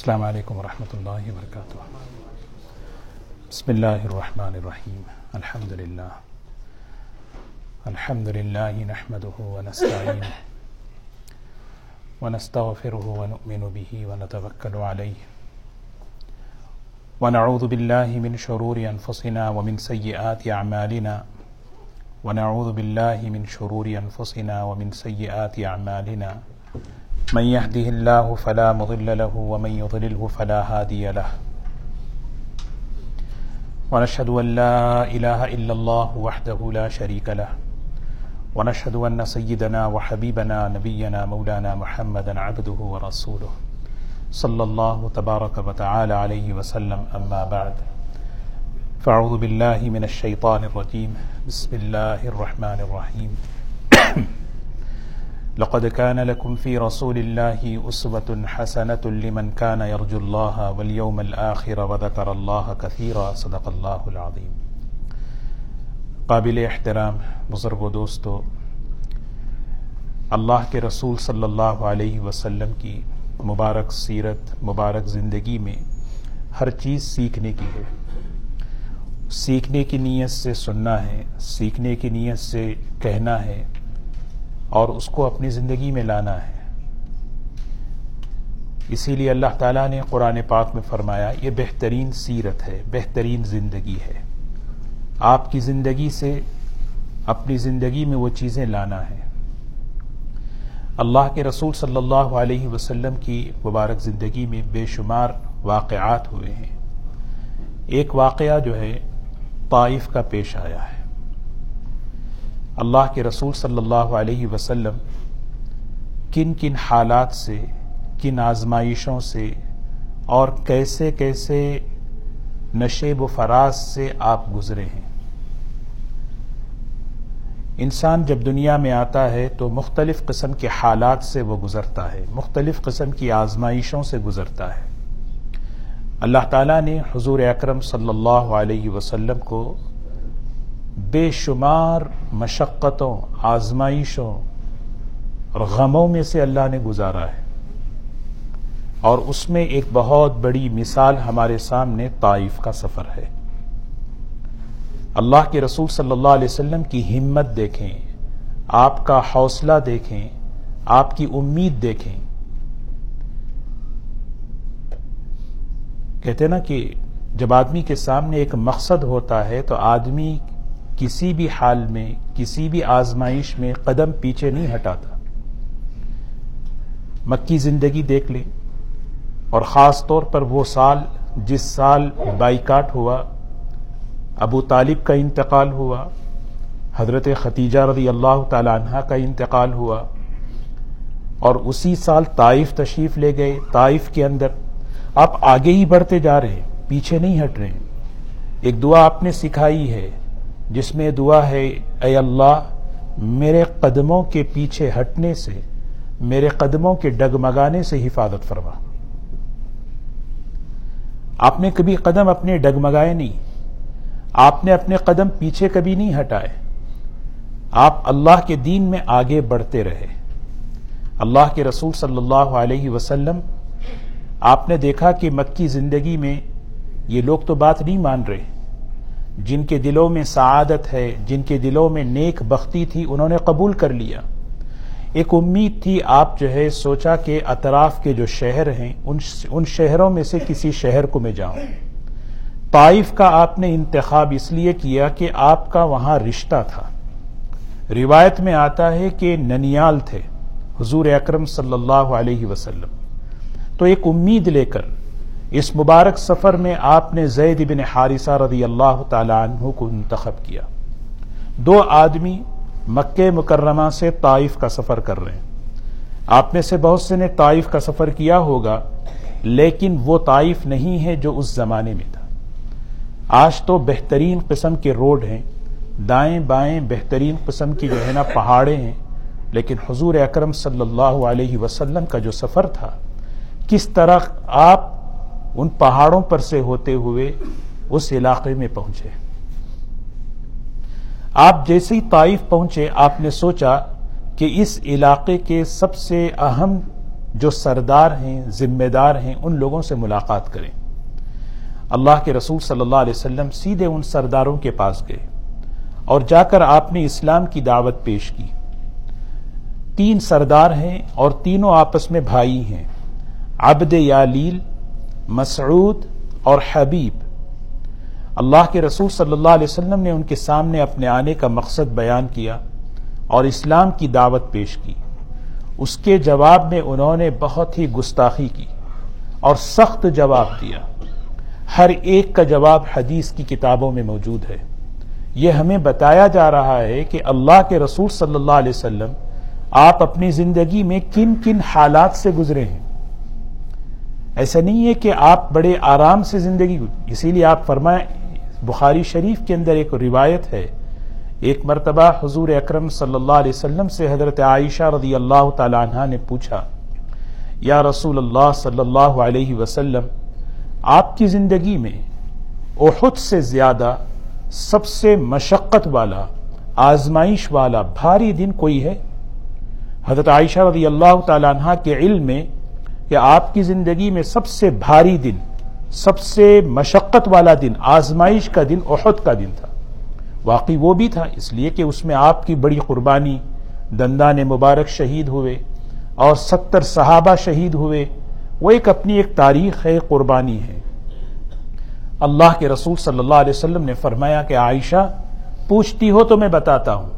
السلام علیکم ورحمۃ اللہ وبرکاتہ۔ بسم اللہ الرحمن الرحیم۔ الحمد للہ الحمد للہ نحمده ونستعینه ونستغفره ونؤمن به ونتوكل عليه ونعوذ بالله من شرور أنفسنا ومن سيئات أعمالنا ونعوذ بالله من شرور أنفسنا ومن سيئات أعمالنا من يهده الله فلا مضل له ومن يضلله فلا هادي له. ونشهد أن لا إله إلا الله وحده لا شريك له. ونشهد أن سيدنا وحبيبنا نبينا مولانا محمدا عبده ورسوله. صلى الله تبارك وتعالى عليه وسلم. أما بعد، فأعوذ بالله من الشيطان الرجيم. بسم الله الرحمن الرحيم. لقد كان لكم في رسول الله أسوة حسنة لمن كان يرجو الله واليوم الآخر وذكر الله كثيرا. صدق الله العظيم. قابل احترام بزرگ و دوستو اللہ کے رسول صلی اللہ علیہ وسلم کی مبارک سیرت، مبارک زندگی میں ہر چیز سیکھنے کی ہے۔ سیکھنے کی نیت سے سننا ہے، سیکھنے کی نیت سے کہنا ہے۔ اور اس کو اپنی زندگی میں لانا ہے۔ اسی لیے اللہ تعالیٰ نے قرآن پاک میں فرمایا، یہ بہترین سیرت ہے، بہترین زندگی ہے۔ آپ کی زندگی سے اپنی زندگی میں وہ چیزیں لانا ہے۔ اللہ کے رسول صلی اللہ علیہ وسلم کی مبارک زندگی میں بے شمار واقعات ہوئے ہیں۔ ایک واقعہ جو ہے، طائف کا پیش آیا ہے۔ اللہ کے رسول صلی اللہ علیہ وسلم کن کن حالات سے، کن آزمائشوں سے اور کیسے کیسے نشیب و فراز سے آپ گزرے ہیں۔ انسان جب دنیا میں آتا ہے تو مختلف قسم کے حالات سے وہ گزرتا ہے، مختلف قسم کی آزمائشوں سے گزرتا ہے۔ اللہ تعالیٰ نے حضور اکرم صلی اللہ علیہ وسلم کو بے شمار مشقتوں، آزمائشوں اور غموں میں سے اللہ نے گزارا ہے۔ اور اس میں ایک بہت بڑی مثال ہمارے سامنے طائف کا سفر ہے۔ اللہ کے رسول صلی اللہ علیہ وسلم کی ہمت دیکھیں، آپ کا حوصلہ دیکھیں، آپ کی امید دیکھیں۔ کہتے نا کہ جب آدمی کے سامنے ایک مقصد ہوتا ہے تو آدمی کسی بھی حال میں، کسی بھی آزمائش میں قدم پیچھے نہیں ہٹاتا۔ مکی زندگی دیکھ لیں، اور خاص طور پر وہ سال جس سال بائیکاٹ ہوا، ابو طالب کا انتقال ہوا، حضرت ختیجہ رضی اللہ تعالی عنہ کا انتقال ہوا، اور اسی سال طائف تشریف لے گئے۔ طائف کے اندر آپ آگے ہی بڑھتے جا رہے ہیں، پیچھے نہیں ہٹ رہے ایک دعا آپ نے سکھائی ہے جس میں دعا ہے، اے اللہ، میرے قدموں کے پیچھے ہٹنے سے، میرے قدموں کے ڈگمگانے سے حفاظت فرما۔ آپ نے کبھی قدم اپنے ڈگمگائے نہیں، آپ نے اپنے قدم پیچھے کبھی نہیں ہٹائے۔ آپ اللہ کے دین میں آگے بڑھتے رہے۔ اللہ کے رسول صلی اللہ علیہ وسلم، آپ نے دیکھا کہ مکی زندگی میں یہ لوگ تو بات نہیں مان رہے۔ جن کے دلوں میں سعادت ہے، جن کے دلوں میں نیک بختی تھی، انہوں نے قبول کر لیا۔ ایک امید تھی، آپ جو ہے، سوچا کہ اطراف کے جو شہر ہیں، ان شہروں میں سے کسی شہر کو میں جاؤں۔ طائف کا آپ نے انتخاب اس لیے کیا کہ آپ کا وہاں رشتہ تھا۔ روایت میں آتا ہے کہ ننیال تھے، حضور اکرم صلی اللہ علیہ وسلم۔ تو ایک امید لے کر اس مبارک سفر میں آپ نے زید بن حارثہ رضی اللہ تعالی عنہ کو انتخب کیا۔ دو آدمی مکہ مکرمہ سے طائف کا سفر کر رہے ہیں۔ آپ میں سے بہت سے نے طائف کا سفر کیا ہوگا، لیکن وہ طائف نہیں ہے جو اس زمانے میں تھا۔ آج تو بہترین قسم کے روڈ ہیں، دائیں بائیں بہترین قسم کی جو ہے نا پہاڑے ہیں، لیکن حضور اکرم صلی اللہ علیہ وسلم کا جو سفر تھا، کس طرح آپ ان پہاڑوں پر سے ہوتے ہوئے اس علاقے میں پہنچے۔ آپ جیسے ہی طائف پہنچے، آپ نے سوچا کہ اس علاقے کے سب سے اہم جو سردار ہیں، ذمہ دار ہیں، ان لوگوں سے ملاقات کریں۔ اللہ کے رسول صلی اللہ علیہ وسلم سیدھے ان سرداروں کے پاس گئے اور جا کر آپ نے اسلام کی دعوت پیش کی۔ تین سردار ہیں اور تینوں آپس میں بھائی ہیں۔ عبد یالیل مسعود اور حبیب۔ اللہ کے رسول صلی اللہ علیہ وسلم نے ان کے سامنے اپنے آنے کا مقصد بیان کیا اور اسلام کی دعوت پیش کی۔ اس کے جواب میں انہوں نے بہت ہی گستاخی کی اور سخت جواب دیا۔ ہر ایک کا جواب حدیث کی کتابوں میں موجود ہے۔ یہ ہمیں بتایا جا رہا ہے کہ اللہ کے رسول صلی اللہ علیہ وسلم آپ اپنی زندگی میں کن کن حالات سے گزرے ہیں۔ ایسا نہیں ہے کہ آپ بڑے آرام سے زندگی اسی لیے آپ فرمائیں، بخاری شریف کے اندر ایک روایت ہے، ایک مرتبہ حضور اکرم صلی اللہ علیہ وسلم سے حضرت عائشہ رضی اللہ تعالی عنہ نے پوچھا، یا رسول اللہ صلی اللہ علیہ وسلم، آپ کی زندگی میں احد سے زیادہ سب سے مشقت والا، آزمائش والا، بھاری دن کوئی ہے؟ حضرت عائشہ رضی اللہ تعالی عنہ کے علم میں کہ آپ کی زندگی میں سب سے بھاری دن، سب سے مشقت والا دن، آزمائش کا دن، احد کا دن تھا۔ واقعی وہ بھی تھا، اس لیے کہ اس میں آپ کی بڑی قربانی، دندان مبارک شہید ہوئے اور ستر صحابہ شہید ہوئے۔ وہ ایک اپنی ایک تاریخ ہے، قربانی ہے۔ اللہ کے رسول صلی اللہ علیہ وسلم نے فرمایا کہ عائشہ، پوچھتی ہو تو میں بتاتا ہوں،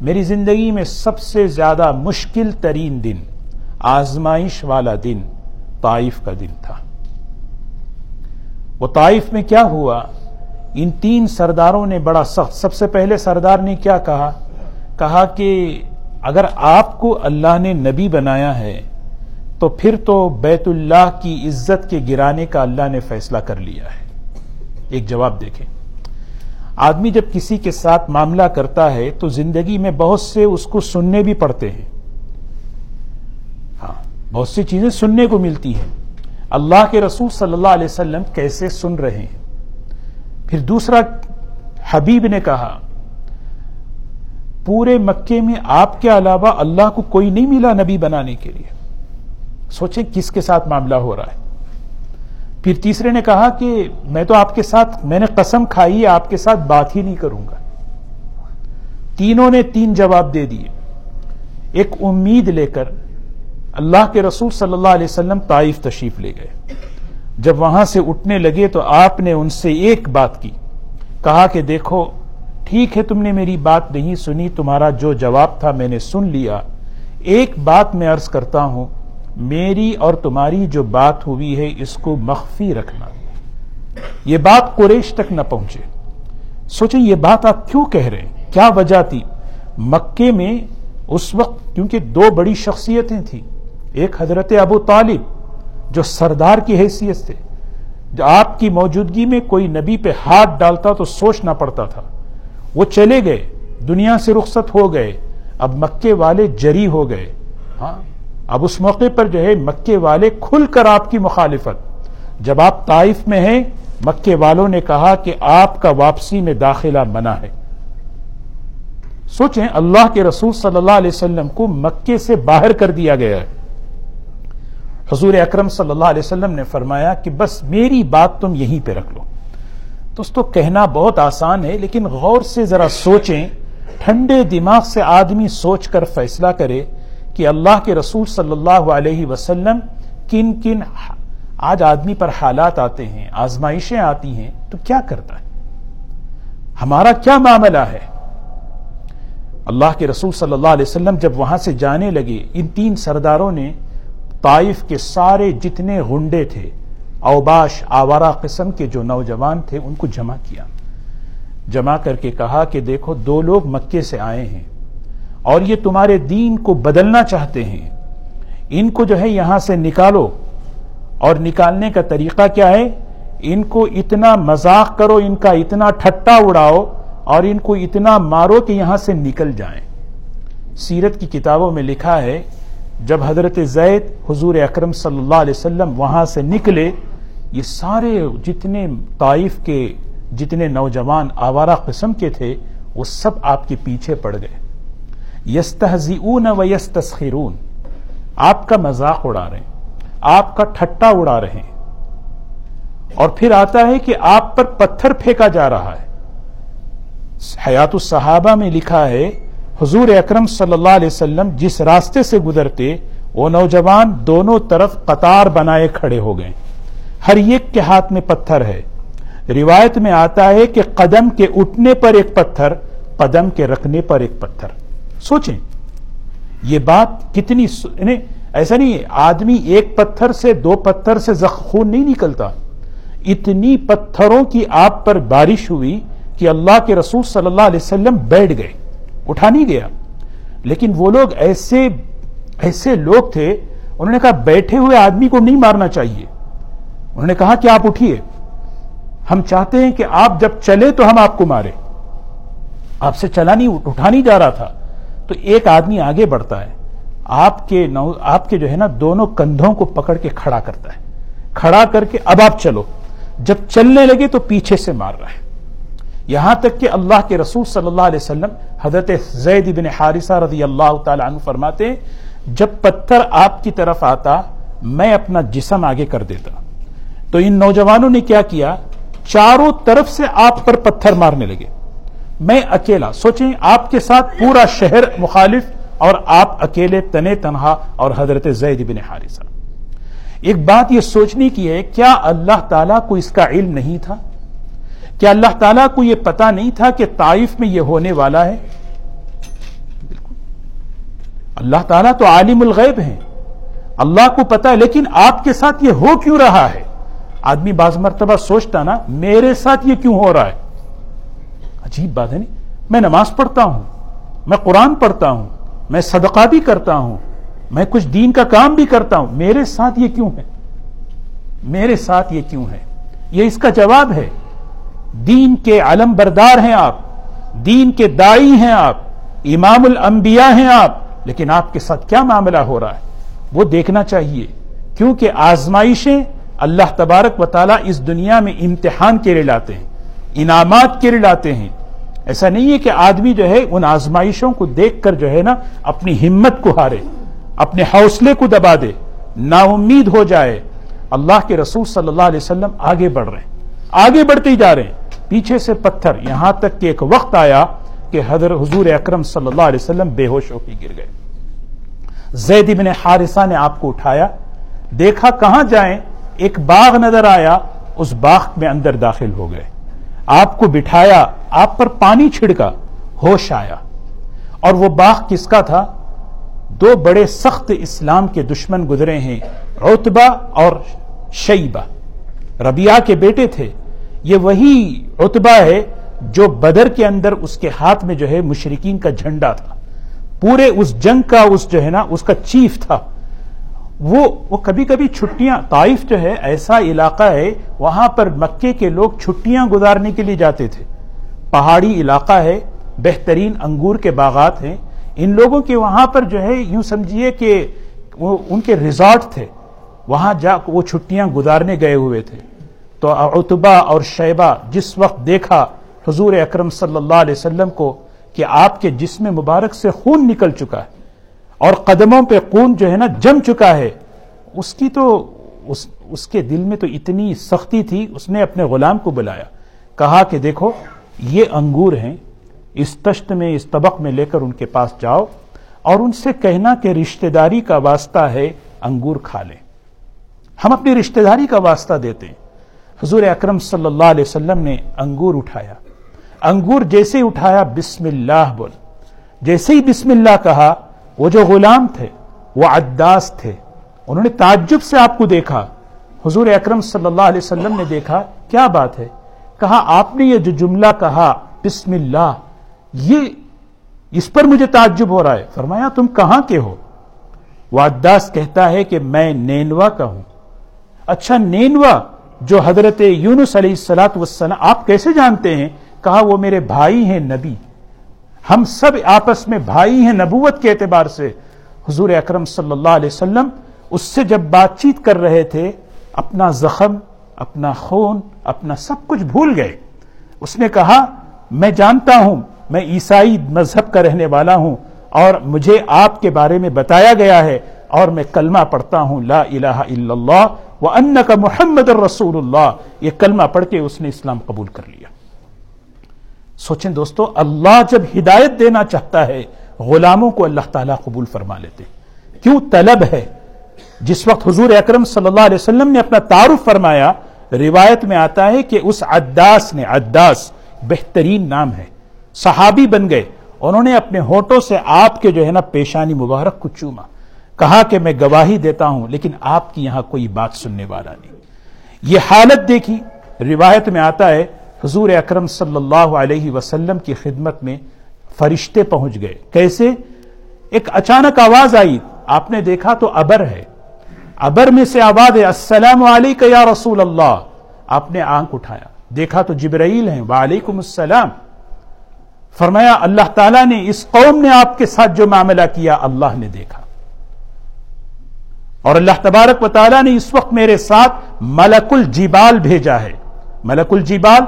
میری زندگی میں سب سے زیادہ مشکل ترین دن آزمائش والا دن طائف کا دن تھا۔ وہ طائف میں کیا ہوا؟ ان تین سرداروں نے بڑا سخت، سب سے پہلے سردار نے کیا کہا؟ کہا کہ اگر آپ کو اللہ نے نبی بنایا ہے، تو پھر تو بیت اللہ کی عزت کے گرانے کا اللہ نے فیصلہ کر لیا ہے۔ ایک جواب دیکھیں۔ آدمی جب کسی کے ساتھ معاملہ کرتا ہے، تو زندگی میں بہت سے اس کو سننے بھی پڑتے ہیں۔ بہت سی چیزیں سننے کو ملتی ہیں۔ اللہ کے رسول صلی اللہ علیہ وسلم کیسے سن رہے ہیں۔ پھر دوسرا حبیب نے کہا، پورے مکے میں آپ کے علاوہ اللہ کو کوئی نہیں ملا نبی بنانے کے لیے۔ سوچیں کس کے ساتھ معاملہ ہو رہا ہے۔ پھر تیسرے نے کہا کہ میں تو آپ کے ساتھ، میں نے قسم کھائی، آپ کے ساتھ بات ہی نہیں کروں گا۔ تینوں نے تین جواب دے دیے۔ ایک امید لے کر اللہ کے رسول صلی اللہ علیہ وسلم طائف تشریف لے گئے۔ جب وہاں سے اٹھنے لگے تو آپ نے ان سے ایک بات کی۔ کہا کہ دیکھو، ٹھیک ہے، تم نے میری بات نہیں سنی، تمہارا جو جواب تھا میں نے سن لیا۔ ایک بات میں عرض کرتا ہوں، میری اور تمہاری جو بات ہوئی ہے، اس کو مخفی رکھنا۔ یہ بات قریش تک نہ پہنچے۔ سوچیں، یہ بات آپ کیوں کہہ رہے ہیں؟ کیا وجہ تھی؟ مکے میں اس وقت، کیونکہ دو بڑی شخصیتیں تھیں۔ ایک حضرت ابو طالب جو سردار کی حیثیت تھے جو آپ کی موجودگی میں کوئی نبی پہ ہاتھ ڈالتا تو سوچنا پڑتا تھا۔ وہ چلے گئے، دنیا سے رخصت ہو گئے۔ اب مکے والے جری ہو گئے۔ ہاں اب اس موقع پر جو ہے مکے والے کھل کر آپ کی مخالفت۔ جب آپ طائف میں ہیں، مکے والوں نے کہا کہ آپ کا واپسی میں داخلہ منع ہے۔ سوچیں، اللہ کے رسول صلی اللہ علیہ وسلم کو مکے سے باہر کر دیا گیا ہے۔ حضور اکرم صلی اللہ علیہ وسلم نے فرمایا کہ بس میری بات تم یہیں پہ رکھ لو۔ دوستو کہنا بہت آسان ہے، لیکن غور سے ذرا سوچیں۔ ٹھنڈے دماغ سے آدمی سوچ کر فیصلہ کرے کہ اللہ کے رسول صلی اللہ علیہ وسلم کن کن آج آدمی پر حالات آتے ہیں، آزمائشیں آتی ہیں، تو کیا کرتا ہے؟ ہمارا کیا معاملہ ہے؟ اللہ کے رسول صلی اللہ علیہ وسلم جب وہاں سے جانے لگے، ان تین سرداروں نے طائف کے سارے جتنے غنڈے تھے، اوباش آوارہ قسم کے جو نوجوان تھے، ان کو جمع کیا۔ جمع کر کے کہا کہ دیکھو، دو لوگ مکے سے آئے ہیں اور یہ تمہارے دین کو بدلنا چاہتے ہیں۔ ان کو جو ہے یہاں سے نکالو۔ اور نکالنے کا طریقہ کیا ہے؟ ان کو اتنا مذاق کرو، ان کا اتنا ٹھٹا اڑاؤ اور ان کو اتنا مارو کہ یہاں سے نکل جائیں۔ سیرت کی کتابوں میں لکھا ہے جب حضرت زید حضور اکرم صلی اللہ علیہ وسلم وہاں سے نکلے، یہ سارے جتنے طائف کے جتنے نوجوان آوارہ قسم کے تھے، وہ سب آپ کے پیچھے پڑ گئے۔ یستحزیون و یستسخرون، آپ کا مذاق اڑا رہے ہیں، آپ کا ٹھٹا اڑا رہے ہیں۔ اور پھر آتا ہے کہ آپ پر پتھر پھینکا جا رہا ہے۔ حیات الصحابہ میں لکھا ہے حضور اکرم صلی اللہ علیہ وسلم جس راستے سے گزرتے، وہ نوجوان دونوں طرف قطار بنائے کھڑے ہو گئے۔ ہر ایک کے ہاتھ میں پتھر ہے۔ روایت میں آتا ہے کہ قدم کے اٹھنے پر ایک پتھر، قدم کے رکھنے پر ایک پتھر۔ سوچیں، یہ بات کتنی یعنی ایسا نہیں آدمی ایک پتھر سے دو پتھر سے خون نہیں نکلتا۔ اتنی پتھروں کی آپ پر بارش ہوئی کہ اللہ کے رسول صلی اللہ علیہ وسلم بیٹھ گئے۔ اٹھا نہیں گیا۔ لیکن وہ لوگ ایسے ایسے لوگ تھے، انہوں نے کہا بیٹھے ہوئے آدمی کو نہیں مارنا چاہیے۔ انہوں نے کہا کہ آپ اٹھیے۔ ہم چاہتے ہیں کہ آپ جب چلے تو ہم آپ کو مارے۔ آپ سے چلا نہیں، اٹھا نہیں جا رہا تھا۔ تو ایک آدمی آگے بڑھتا ہے۔ آپ کے آپ کے جو ہے نا دونوں کندھوں کو پکڑ کے کھڑا کرتا ہے۔ کھڑا کر کے اب آپ چلو۔ جب چلنے لگے تو پیچھے سے مار رہا ہے۔ یہاں تک کہ اللہ کے رسول صلی اللہ علیہ وسلم حضرت زید بن حارثہ رضی اللہ تعالی عنہ فرماتے جب پتھر آپ کی طرف آتا، میں اپنا جسم آگے کر دیتا۔ تو ان نوجوانوں نے کیا کیا؟ چاروں طرف سے آپ پر پتھر مارنے لگے۔ میں اکیلا، سوچیں آپ کے ساتھ پورا شہر مخالف اور آپ اکیلے تنے تنہا اور حضرت زید بن حارثہ۔ ایک بات یہ سوچنے کی ہے، کیا اللہ تعالیٰ کو اس کا علم نہیں تھا؟ کیا اللہ تعالیٰ کو یہ پتا نہیں تھا کہ طائف میں یہ ہونے والا ہے؟ اللہ تعالیٰ تو عالم الغیب ہیں۔ اللہ کو پتا ہے، لیکن آپ کے ساتھ یہ ہو کیوں رہا ہے؟ آدمی بعض مرتبہ سوچتا نا، میرے ساتھ یہ کیوں ہو رہا ہے؟ عجیب بات ہے نہیں میں نماز پڑھتا ہوں، میں قرآن پڑھتا ہوں، میں صدقہ بھی کرتا ہوں، میں کچھ دین کا کام بھی کرتا ہوں۔ میرے ساتھ یہ کیوں ہے؟ میرے ساتھ یہ کیوں ہے؟ یہ اس کا جواب ہے۔ دین کے علم بردار ہیں آپ، دین کے دائی ہیں آپ، امام الانبیاء ہیں آپ، لیکن آپ کے ساتھ کیا معاملہ ہو رہا ہے؟ وہ دیکھنا چاہیے، کیونکہ آزمائشیں اللہ تبارک و تعالیٰ اس دنیا میں امتحان کے لیے لاتے ہیں، انعامات کے لیے لاتے ہیں۔ ایسا نہیں ہے کہ آدمی جو ہے ان آزمائشوں کو دیکھ کر جو ہے نا اپنی ہمت کو ہارے، اپنے حوصلے کو دبا دے نا امید ہو جائے۔ اللہ کے رسول صلی اللہ علیہ وسلم آگے بڑھ رہے ہیں، آگے بڑھتے ہی جا رہے ہیں۔ پیچھے سے پتھر، یہاں تک کہ ایک وقت آیا کہ حضر حضور اکرم صلی اللہ علیہ وسلم بے ہوش ہو کے گر گئے۔ زید بن حارثہ نے آپ کو اٹھایا، دیکھا کہاں جائیں، ایک باغ نظر آیا، اس باغ میں اندر داخل ہو گئے۔ آپ کو بٹھایا، آپ پر پانی چھڑکا، ہوش آیا۔ اور وہ باغ کس کا تھا؟ دو بڑے سخت اسلام کے دشمن گزرے ہیں، عتبہ اور شیبہ۔ ربیہ کے بیٹے تھے۔ یہ وہی عتبہ ہے جو بدر کے اندر اس کے ہاتھ میں جو ہے مشرقین کا جھنڈا تھا۔ پورے اس جنگ کا اس جو ہے نا، اس کا چیف تھا۔ وہ وہ کبھی کبھی چھٹیاں، طائف جو ہے، ایسا علاقہ ہے، وہاں پر مکے کے لوگ چھٹیاں گزارنے کے لیے جاتے تھے۔ پہاڑی علاقہ ہے، بہترین انگور کے باغات ہیں۔ ان لوگوں کے وہاں پر جو ہے، یوں سمجھیے کہ وہ، ان کے ریزارٹ تھے۔ وہاں جا، وہ چھٹیاں گزارنے گئے ہوئے تھے۔ تو اتبا اور شیبہ جس وقت دیکھا حضور اکرم صلی اللہ علیہ وسلم کو کہ آپ کے جسم مبارک سے خون نکل چکا ہے اور قدموں پہ خون جو ہے نا جم چکا ہے، اس کی تو اس اس کے دل میں تو اتنی سختی تھی، اس نے اپنے غلام کو بلایا۔ کہا کہ دیکھو، یہ انگور ہیں، اس تشت میں، اس طبق میں لے کر ان کے پاس جاؤ اور ان سے کہنا کہ رشتہ داری کا واسطہ ہے انگور کھا لیں۔ ہم اپنی رشتہ داری کا واسطہ دیتے ہیں۔ حضور اکرم صلی اللہ علیہ وسلم نے انگور اٹھایا۔ انگور جیسے اٹھایا، بسم اللہ بول۔ جیسے ہی بسم اللہ کہا، وہ جو غلام تھے، وہ عداس تھے۔ انہوں نے تعجب سے آپ کو دیکھا۔ حضور اکرم صلی اللہ علیہ وسلم نے دیکھا، کیا بات ہے؟ کہا، آپ نے یہ جو جملہ کہا، بسم اللہ، یہ اس پر مجھے تعجب ہو رہا ہے۔ فرمایا، تم کہاں کے ہو؟ واداس کہتا ہے کہ میں نینوا کا ہوں۔ اچھا نینوا جو حضرت یونس علیہ السلاط وسلم آپ کیسے جانتے ہیں؟ کہا، وہ میرے بھائی ہیں نبی۔ ہم سب آپس میں بھائی ہیں نبوت کے اعتبار سے۔ حضور اکرم صلی اللہ علیہ وسلم اس سے جب بات چیت کر رہے تھے، اپنا زخم، اپنا خون، اپنا سب کچھ بھول گئے۔ اس نے کہا، میں جانتا ہوں، میں عیسائی مذہب کا رہنے والا ہوں اور مجھے آپ کے بارے میں بتایا گیا ہے اور میں کلمہ پڑھتا ہوں، لا الہ الا اللہ۔ و ان کا محمد الرسول اللہ یہ کلمہ پڑھ کے اس نے اسلام قبول کر لیا۔ سوچیں دوستو، اللہ جب ہدایت دینا چاہتا ہے، غلاموں کو اللہ تعالیٰ قبول فرما لیتے۔ کیوں طلب ہے؟ جس وقت حضور اکرم صلی اللہ علیہ وسلم نے اپنا تعارف فرمایا، روایت میں آتا ہے کہ اس عداس نے، عداس بہترین نام ہے، صحابی بن گئے۔ انہوں نے اپنے ہوٹوں سے آپ کے جو ہے نا، پیشانی مبارک کو چوما۔ کہا کہ میں گواہی دیتا ہوں، لیکن آپ کی یہاں کوئی بات سننے والا نہیں۔ یہ حالت دیکھی روایت میں آتا ہے، حضور اکرم صلی اللہ علیہ وسلم کی خدمت میں فرشتے پہنچ گئے۔ کیسے؟ ایک اچانک آواز آئی۔ آپ نے دیکھا تو ابر ہے۔ ابر میں سے آواز ہے، السلام علیکم یا رسول اللہ۔ آپ نے آنکھ اٹھایا۔ دیکھا تو جبرائیل ہیں۔ وعلیکم السلام۔ فرمایا، اللہ تعالیٰ نے اس قوم نے آپ کے ساتھ جو معاملہ کیا، اللہ نے دیکھا۔ اور اللہ تبارک و تعالیٰ نے اس وقت میرے ساتھ ملک الجبال بھیجا ہے۔ ملک الجبال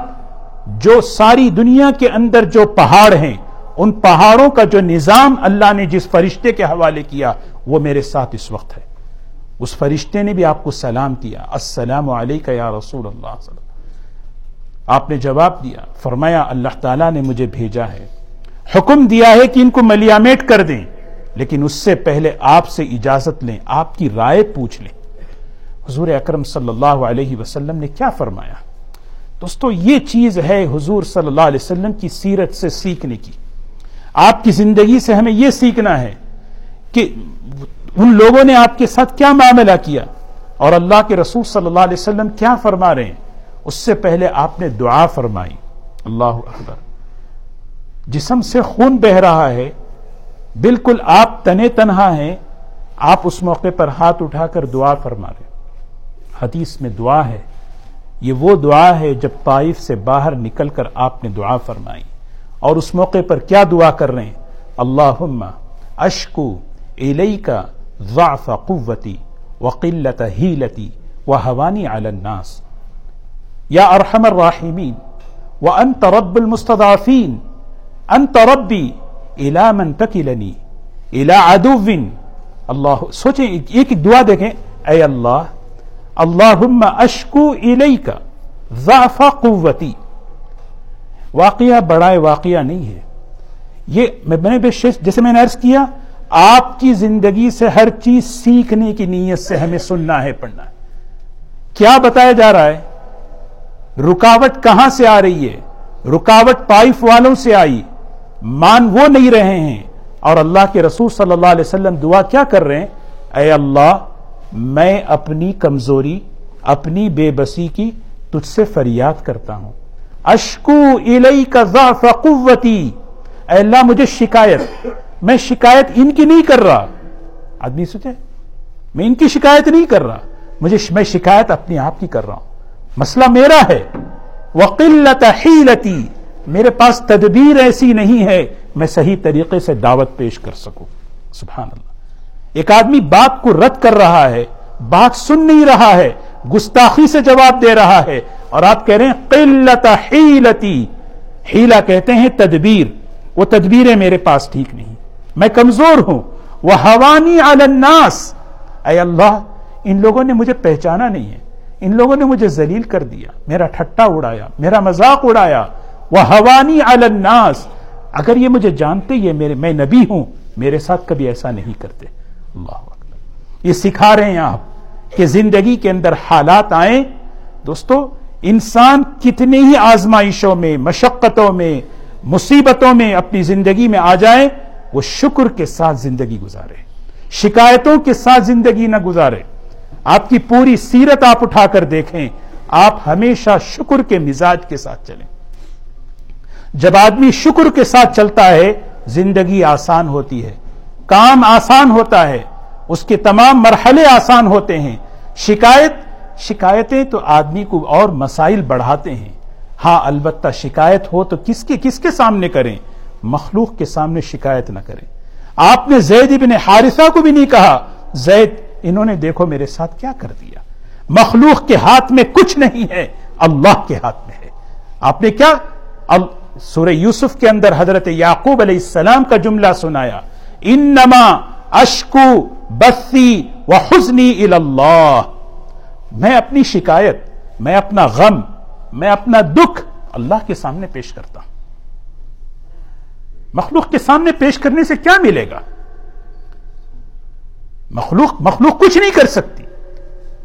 جو ساری دنیا کے اندر جو پہاڑ ہیں، ان پہاڑوں کا جو نظام اللہ نے جس فرشتے کے حوالے کیا، وہ میرے ساتھ اس وقت ہے۔ اس فرشتے نے بھی آپ کو سلام کیا۔ السلام علیکم یا رسول اللہ صلی اللہ آپ نے جواب دیا، فرمایا، اللہ تعالیٰ نے مجھے بھیجا ہے۔ حکم دیا ہے کہ ان کو ملیامیٹ کر دیں۔ لیکن اس سے پہلے آپ سے اجازت لیں، آپ کی رائے پوچھ لیں۔ حضور اکرم صلی اللہ علیہ وسلم نے کیا فرمایا؟ دوستو، یہ چیز ہے حضور صلی اللہ علیہ وسلم کی سیرت سے سیکھنے کی۔ آپ کی زندگی سے ہمیں یہ سیکھنا ہے کہ ان لوگوں نے آپ کے ساتھ کیا معاملہ کیا اور اللہ کے رسول صلی اللہ علیہ وسلم کیا فرما رہے ہیں۔ اس سے پہلے آپ نے دعا فرمائی۔ اللہ اکبر۔ جسم سے خون بہ رہا ہے بالکل آپ تنے تنہا ہیں، آپ اس موقع پر ہاتھ اٹھا کر دعا فرما رہے حدیث میں دعا ہے۔ یہ وہ دعا ہے جب طائف سے باہر نکل کر آپ نے دعا فرمائی۔ اور اس موقع پر کیا دعا کر رہے ہیں؟ اللہ اشکو الی کا ضعف قوتی وقلت ہیلتی و حوانی الناس۔ یا ارحم الراحمین وانت رب المستضعفین، انت ربی الى من تکلنی الى عدو۔ اللہ، سوچیں ایک دعا دیکھیں، اے اللہ، اللہم اشکو الیک ضعف قوتی۔ واقعہ بڑا واقعہ نہیں ہے۔ یہ میں نے جیسے میں نے عرض کیا، آپ کی زندگی سے ہر چیز سیکھنے کی نیت سے ہمیں سننا ہے، پڑھنا ہے۔ کیا بتایا جا رہا ہے؟ رکاوٹ کہاں سے آ رہی ہے؟ رکاوٹ پائف والوں سے آئی۔ مان وہ نہیں رہے ہیں۔ اور اللہ کے رسول صلی اللہ علیہ وسلم دعا کیا کر رہے ہیں؟ اے اللہ، میں اپنی کمزوری، اپنی بے بسی کی تجھ سے فریاد کرتا ہوں۔ اشکو الی کا ضعف قوتی۔ اے اللہ، مجھے شکایت۔ میں شکایت ان کی نہیں کر رہا۔ آدمی سوچے، میں ان کی شکایت نہیں کر رہا۔ مجھے میں شکایت اپنی آپ کی کر رہا ہوں۔ مسئلہ میرا ہے۔ وقلت حیلتی میرے پاس تدبیر ایسی نہیں ہے، میں صحیح طریقے سے دعوت پیش کر سکوں۔ سبحان اللہ۔ ایک آدمی بات کو رد کر رہا ہے، بات سن نہیں رہا ہے، گستاخی سے جواب دے رہا ہے اور آپ کہہ رہے ہیں، قلت حیلتی۔ ہیلا کہتے ہیں تدبیر۔ وہ تدبیریں میرے پاس ٹھیک نہیں۔ میں کمزور ہوں۔ وہ حوانی الناس۔ اے اللہ، ان لوگوں نے مجھے پہچانا نہیں ہے۔ ان لوگوں نے مجھے ذلیل کر دیا۔ میرا ٹھٹا اڑایا، میرا مذاق اڑایا۔ وہ حوانی الناس اگر یہ مجھے جانتے، یہ میرے، میں نبی ہوں، میرے ساتھ کبھی ایسا نہیں کرتے۔ اللہ یہ سکھا رہے ہیں آپ کہ زندگی کے اندر حالات آئیں۔ دوستو، انسان کتنے ہی آزمائشوں میں، مشقتوں میں، مصیبتوں میں اپنی زندگی میں آ جائے، وہ شکر کے ساتھ زندگی گزارے۔ شکایتوں کے ساتھ زندگی نہ گزارے۔ آپ کی پوری سیرت آپ اٹھا کر دیکھیں، آپ ہمیشہ شکر کے مزاج کے ساتھ چلیں۔ جب آدمی شکر کے ساتھ چلتا ہے، زندگی آسان ہوتی ہے، کام آسان ہوتا ہے، اس کے تمام مرحلے آسان ہوتے ہیں۔ شکایت، شکایتیں تو آدمی کو اور مسائل بڑھاتے ہیں۔ ہاں البتہ شکایت ہو تو کس کے کس کے سامنے کریں؟ مخلوق کے سامنے شکایت نہ کریں۔ آپ نے زید ابن حارثہ کو بھی نہیں کہا، زید، انہوں نے دیکھو میرے ساتھ کیا کر دیا۔ مخلوق کے ہاتھ میں کچھ نہیں ہے، اللہ کے ہاتھ میں ہے۔ آپ نے کیا؟ سورہ یوسف کے اندر حضرت یعقوب علیہ السلام کا جملہ سنایا، انما اشکو بسی و حسنی اللہ میں اپنی شکایت، میں اپنا غم، میں اپنا دکھ اللہ کے سامنے پیش کرتا ہوں۔ مخلوق کے سامنے پیش کرنے سے کیا ملے گا؟ مخلوق مخلوق کچھ نہیں کر سکتی۔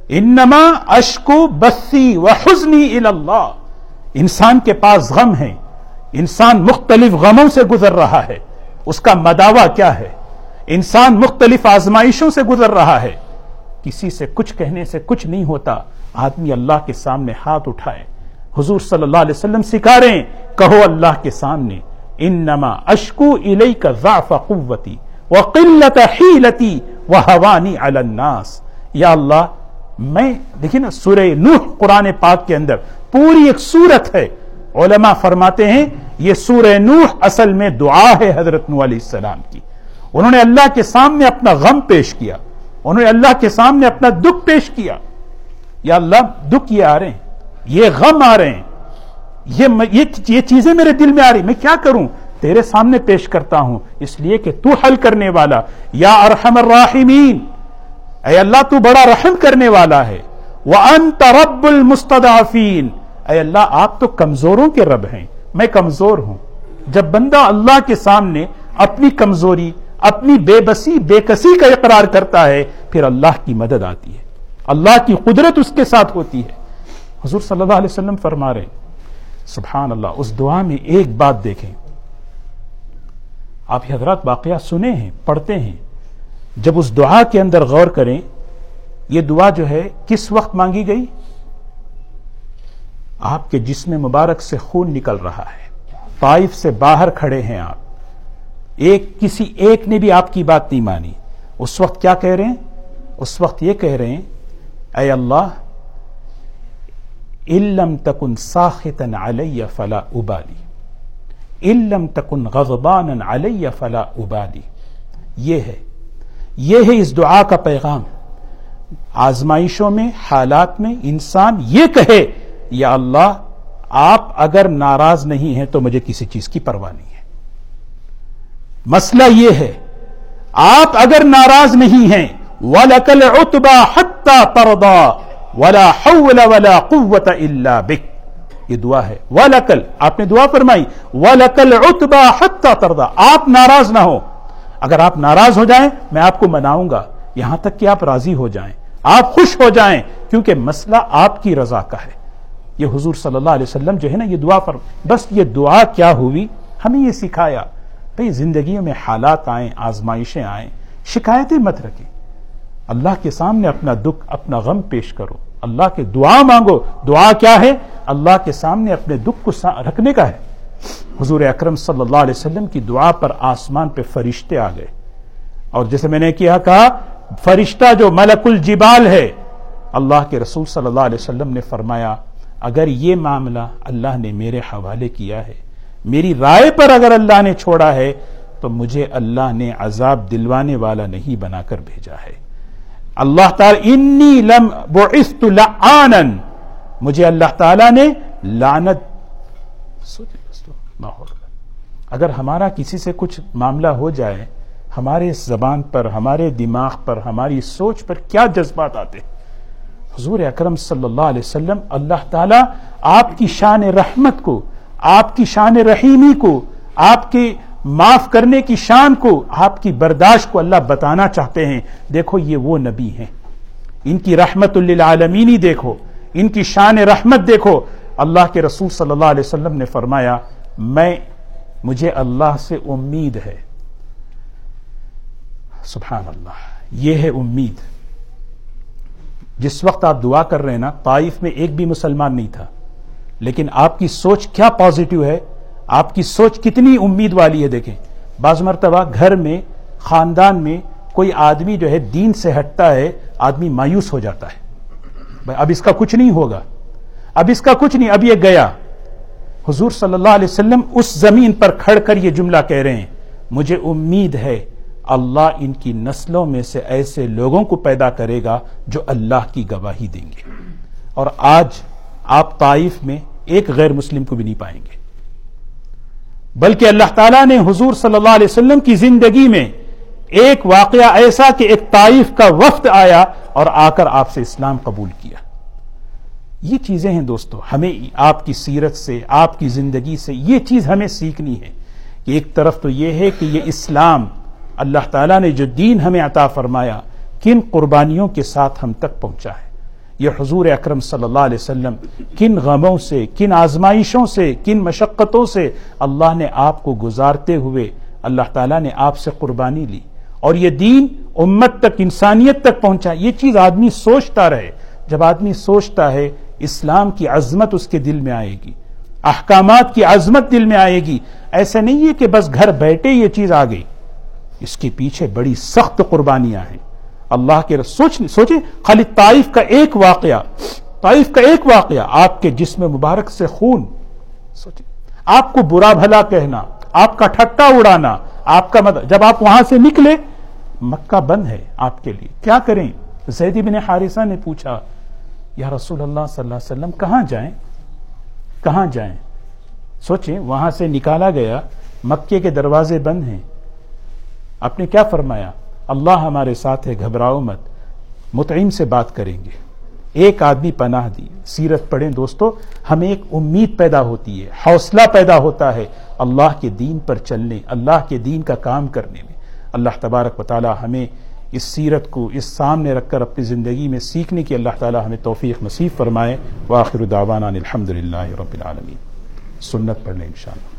انما اشکو بسی و حسنی اللہ انسان کے پاس غم ہے انسان مختلف غموں سے گزر رہا ہے۔ اس کا مداوع کیا ہے؟ انسان مختلف آزمائشوں سے گزر رہا ہے۔ کسی سے کچھ کہنے سے کچھ نہیں ہوتا۔ آدمی اللہ کے سامنے ہاتھ اٹھائے۔ حضور صلی اللہ علیہ وسلم سکھا رہے کہو اللہ کے سامنے، انما اشکو الی کا ضعف قوتی و قلت حیلتی و حوانی علی الناس۔ یا اللہ، میں دیکھیں نا، سورہ نوح قرآن پاک کے اندر پوری ایک سورت ہے۔ علماء فرماتے ہیں یہ سورہ نوح اصل میں دعا ہے حضرت نو علیہ السلام کی۔ انہوں نے اللہ کے سامنے اپنا غم پیش کیا۔ انہوں نے اللہ کے سامنے اپنا دکھ پیش کیا۔ یا اللہ دکھ یہ آ رہے ہیں یہ غم آ رہے ہیں۔ یہ یہ, یہ چیزیں میرے دل میں آ رہی میں کیا کروں؟ تیرے سامنے پیش کرتا ہوں اس لیے کہ تو حل کرنے والا۔ یا ارحم الراحمین اے اللہ تو بڑا رحم کرنے والا ہے۔ وَأَنْتَ رَبُّ الْمُسْتَدَعَفِينَ اے اللہ، آپ تو کمزوروں کے رب ہیں، میں کمزور ہوں۔ جب بندہ اللہ کے سامنے اپنی کمزوری، اپنی بے بسی، بے کسی کا اقرار کرتا ہے، پھر اللہ کی مدد آتی ہے۔ اللہ کی قدرت اس کے ساتھ ہوتی ہے۔ حضور صلی اللہ علیہ وسلم فرما رہے سبحان اللہ اس دعا میں ایک بات دیکھیں۔ آپ حضرات واقعہ سنے ہیں، پڑھتے ہیں۔ جب اس دعا کے اندر غور کریں، یہ دعا جو ہے، کس وقت مانگی گئی؟ آپ کے جسم مبارک سے خون نکل رہا ہے۔ طائف سے باہر کھڑے ہیں آپ۔ ایک کسی ایک نے بھی آپ کی بات نہیں مانی۔ اس وقت کیا کہہ رہے ہیں؟ اس وقت یہ کہہ رہے ہیں، اے اللہ علم تکن ساختن علیہ فلا ابالی۔ علم تکن غضبان علیہ فلا ابالی۔ یہ ہے یہ ہے اس دعا کا پیغام۔ آزمائشوں میں، حالات میں انسان یہ کہے یا اللہ، آپ اگر ناراض نہیں ہیں تو مجھے کسی چیز کی پرواہ نہیں ہے۔ مسئلہ یہ ہے، آپ اگر ناراض نہیں ہیں، وَلَكَ الْعُتْبَى حَتَّى تَرْضَى وَلَا حَوْلَ وَلَا قُوَّةَ إِلَّا بِكْ۔ یہ دعا ہے۔ وَلَكَلْ آپ نے دعا فرمائی، وَلَكَ الْعُتْبَى حَتَّى تَرْضَى۔ آپ ناراض نہ ہو۔ اگر آپ ناراض ہو جائیں، میں آپ کو مناؤں گا۔ یہاں تک کہ آپ راضی ہو جائیں، آپ خوش ہو جائیں، کیونکہ مسئلہ آپ کی رضا کا ہے۔ یہ حضور صلی اللہ علیہ وسلم جو ہے نا، یہ دعا پر، بس یہ دعا کیا ہوئی؟ ہمیں یہ سکھایا۔ بھئی زندگیوں میں حالات آئیں، آزمائشیں آئیں، شکایتیں مت رکھیں۔ اللہ کے سامنے اپنا دکھ، اپنا غم پیش کرو۔ اللہ کے دعا مانگو۔ دعا کیا ہے؟ اللہ کے سامنے اپنے دکھ کو رکھنے کا ہے۔ حضور اکرم صلی اللہ علیہ وسلم کی دعا پر آسمان پہ فرشتے آ گئے۔ اور جیسے میں نے کیا کہا، فرشتہ جو ملک الجبال ہے، اللہ کے رسول صلی اللہ علیہ وسلم نے فرمایا اگر یہ معاملہ اللہ نے میرے حوالے کیا ہے، میری رائے پر اگر اللہ نے چھوڑا ہے، تو مجھے اللہ نے عذاب دلوانے والا نہیں بنا کر بھیجا ہے۔ اللہ تعالی انی لم بعثت لعانا، مجھے اللہ تعالی نے لعنت اگر ہمارا کسی سے کچھ معاملہ ہو جائے، ہمارے زبان پر، ہمارے دماغ پر، ہماری سوچ پر کیا جذبات آتے؟ حضور اکرم صلی اللہ علیہ وسلم، اللہ تعالی آپ کی شان رحمت کو، آپ کی شان رحیمی کو، آپ کے معاف کرنے کی شان کو، آپ کی برداشت کو اللہ بتانا چاہتے ہیں۔ دیکھو، یہ وہ نبی ہیں۔ ان کی رحمت للعالمینی دیکھو، ان کی شان رحمت دیکھو۔ اللہ کے رسول صلی اللہ علیہ وسلم نے فرمایا، میں، مجھے اللہ سے امید ہے۔ سبحان اللہ، یہ ہے امید۔ جس وقت آپ دعا کر رہے ہیں نا، طائف میں ایک بھی مسلمان نہیں تھا۔ لیکن آپ کی سوچ کیا پازیٹو ہے؟ آپ کی سوچ کتنی امید والی ہے دیکھیں۔ بعض مرتبہ گھر میں، خاندان میں کوئی آدمی جو ہے دین سے ہٹتا ہے، آدمی مایوس ہو جاتا ہے۔ اب اس کا کچھ نہیں ہوگا۔ اب اس کا کچھ نہیں، اب یہ گیا۔ حضور صلی اللہ علیہ وسلم اس زمین پر کھڑ کر یہ جملہ کہہ رہے ہیں۔ مجھے امید ہے اللہ ان کی نسلوں میں سے ایسے لوگوں کو پیدا کرے گا جو اللہ کی گواہی دیں گے۔ اور آج آپ طائف میں ایک غیر مسلم کو بھی نہیں پائیں گے۔ بلکہ اللہ تعالیٰ نے حضور صلی اللہ علیہ وسلم کی زندگی میں ایک واقعہ ایسا کہ ایک طائف کا وفد آیا اور آ کر آپ سے اسلام قبول کیا۔ یہ چیزیں ہیں دوستو، ہمیں آپ کی سیرت سے، آپ کی زندگی سے یہ چیز ہمیں سیکھنی ہے کہ ایک طرف تو یہ ہے کہ یہ اسلام اللہ تعالیٰ نے جو دین ہمیں عطا فرمایا، کن قربانیوں کے ساتھ ہم تک پہنچا ہے؟ یہ حضور اکرم صلی اللہ علیہ وسلم کن غموں سے، کن آزمائشوں سے، کن مشقتوں سے اللہ نے آپ کو گزارتے ہوئے اللہ تعالیٰ نے آپ سے قربانی لی۔ اور یہ دین امت تک، انسانیت تک پہنچا۔ یہ چیز آدمی سوچتا رہے۔ جب آدمی سوچتا ہے، اسلام کی عظمت اس کے دل میں آئے گی، احکامات کی عظمت دل میں آئے گی، ایسا نہیں ہے کہ بس گھر بیٹھے یہ چیز آ گئی۔ اس کے پیچھے بڑی سخت قربانیاں ہیں۔ اللہ کے سوچ، سوچے، خالی طائف کا ایک واقعہ، طائف کا ایک واقعہ، آپ کے جسم مبارک سے خون۔ سوچے، آپ کو برا بھلا کہنا، آپ کا ٹھٹا اڑانا، آپ کا مدد جب آپ وہاں سے نکلے، مکہ بند ہے آپ کے لیے۔ کیا کریں؟ زید بن حارثہ نے پوچھا، یا رسول اللہ صلی اللہ علیہ وسلم، کہاں جائیں؟ کہاں جائیں؟ سوچیں، وہاں سے نکالا گیا، مکے کے دروازے بند ہیں۔ آپ نے کیا فرمایا؟ اللہ ہمارے ساتھ ہے، گھبراؤ مت۔ متعین سے بات کریں گے۔ ایک آدمی پناہ دی۔ سیرت پڑھیں دوستو، ہمیں ایک امید پیدا ہوتی ہے، حوصلہ پیدا ہوتا ہے اللہ کے دین پر چلنے، اللہ کے دین کا کام کرنے میں۔ اللہ تبارک و تعالی ہمیں اس سیرت کو اس سامنے رکھ کر اپنی زندگی میں سیکھنے کی اللہ تعالی ہمیں توفیق نصیب فرمائے۔ واخر دعوانا الحمد للہ رب العالمین۔ سنت پڑھ لیں انشاءاللہ۔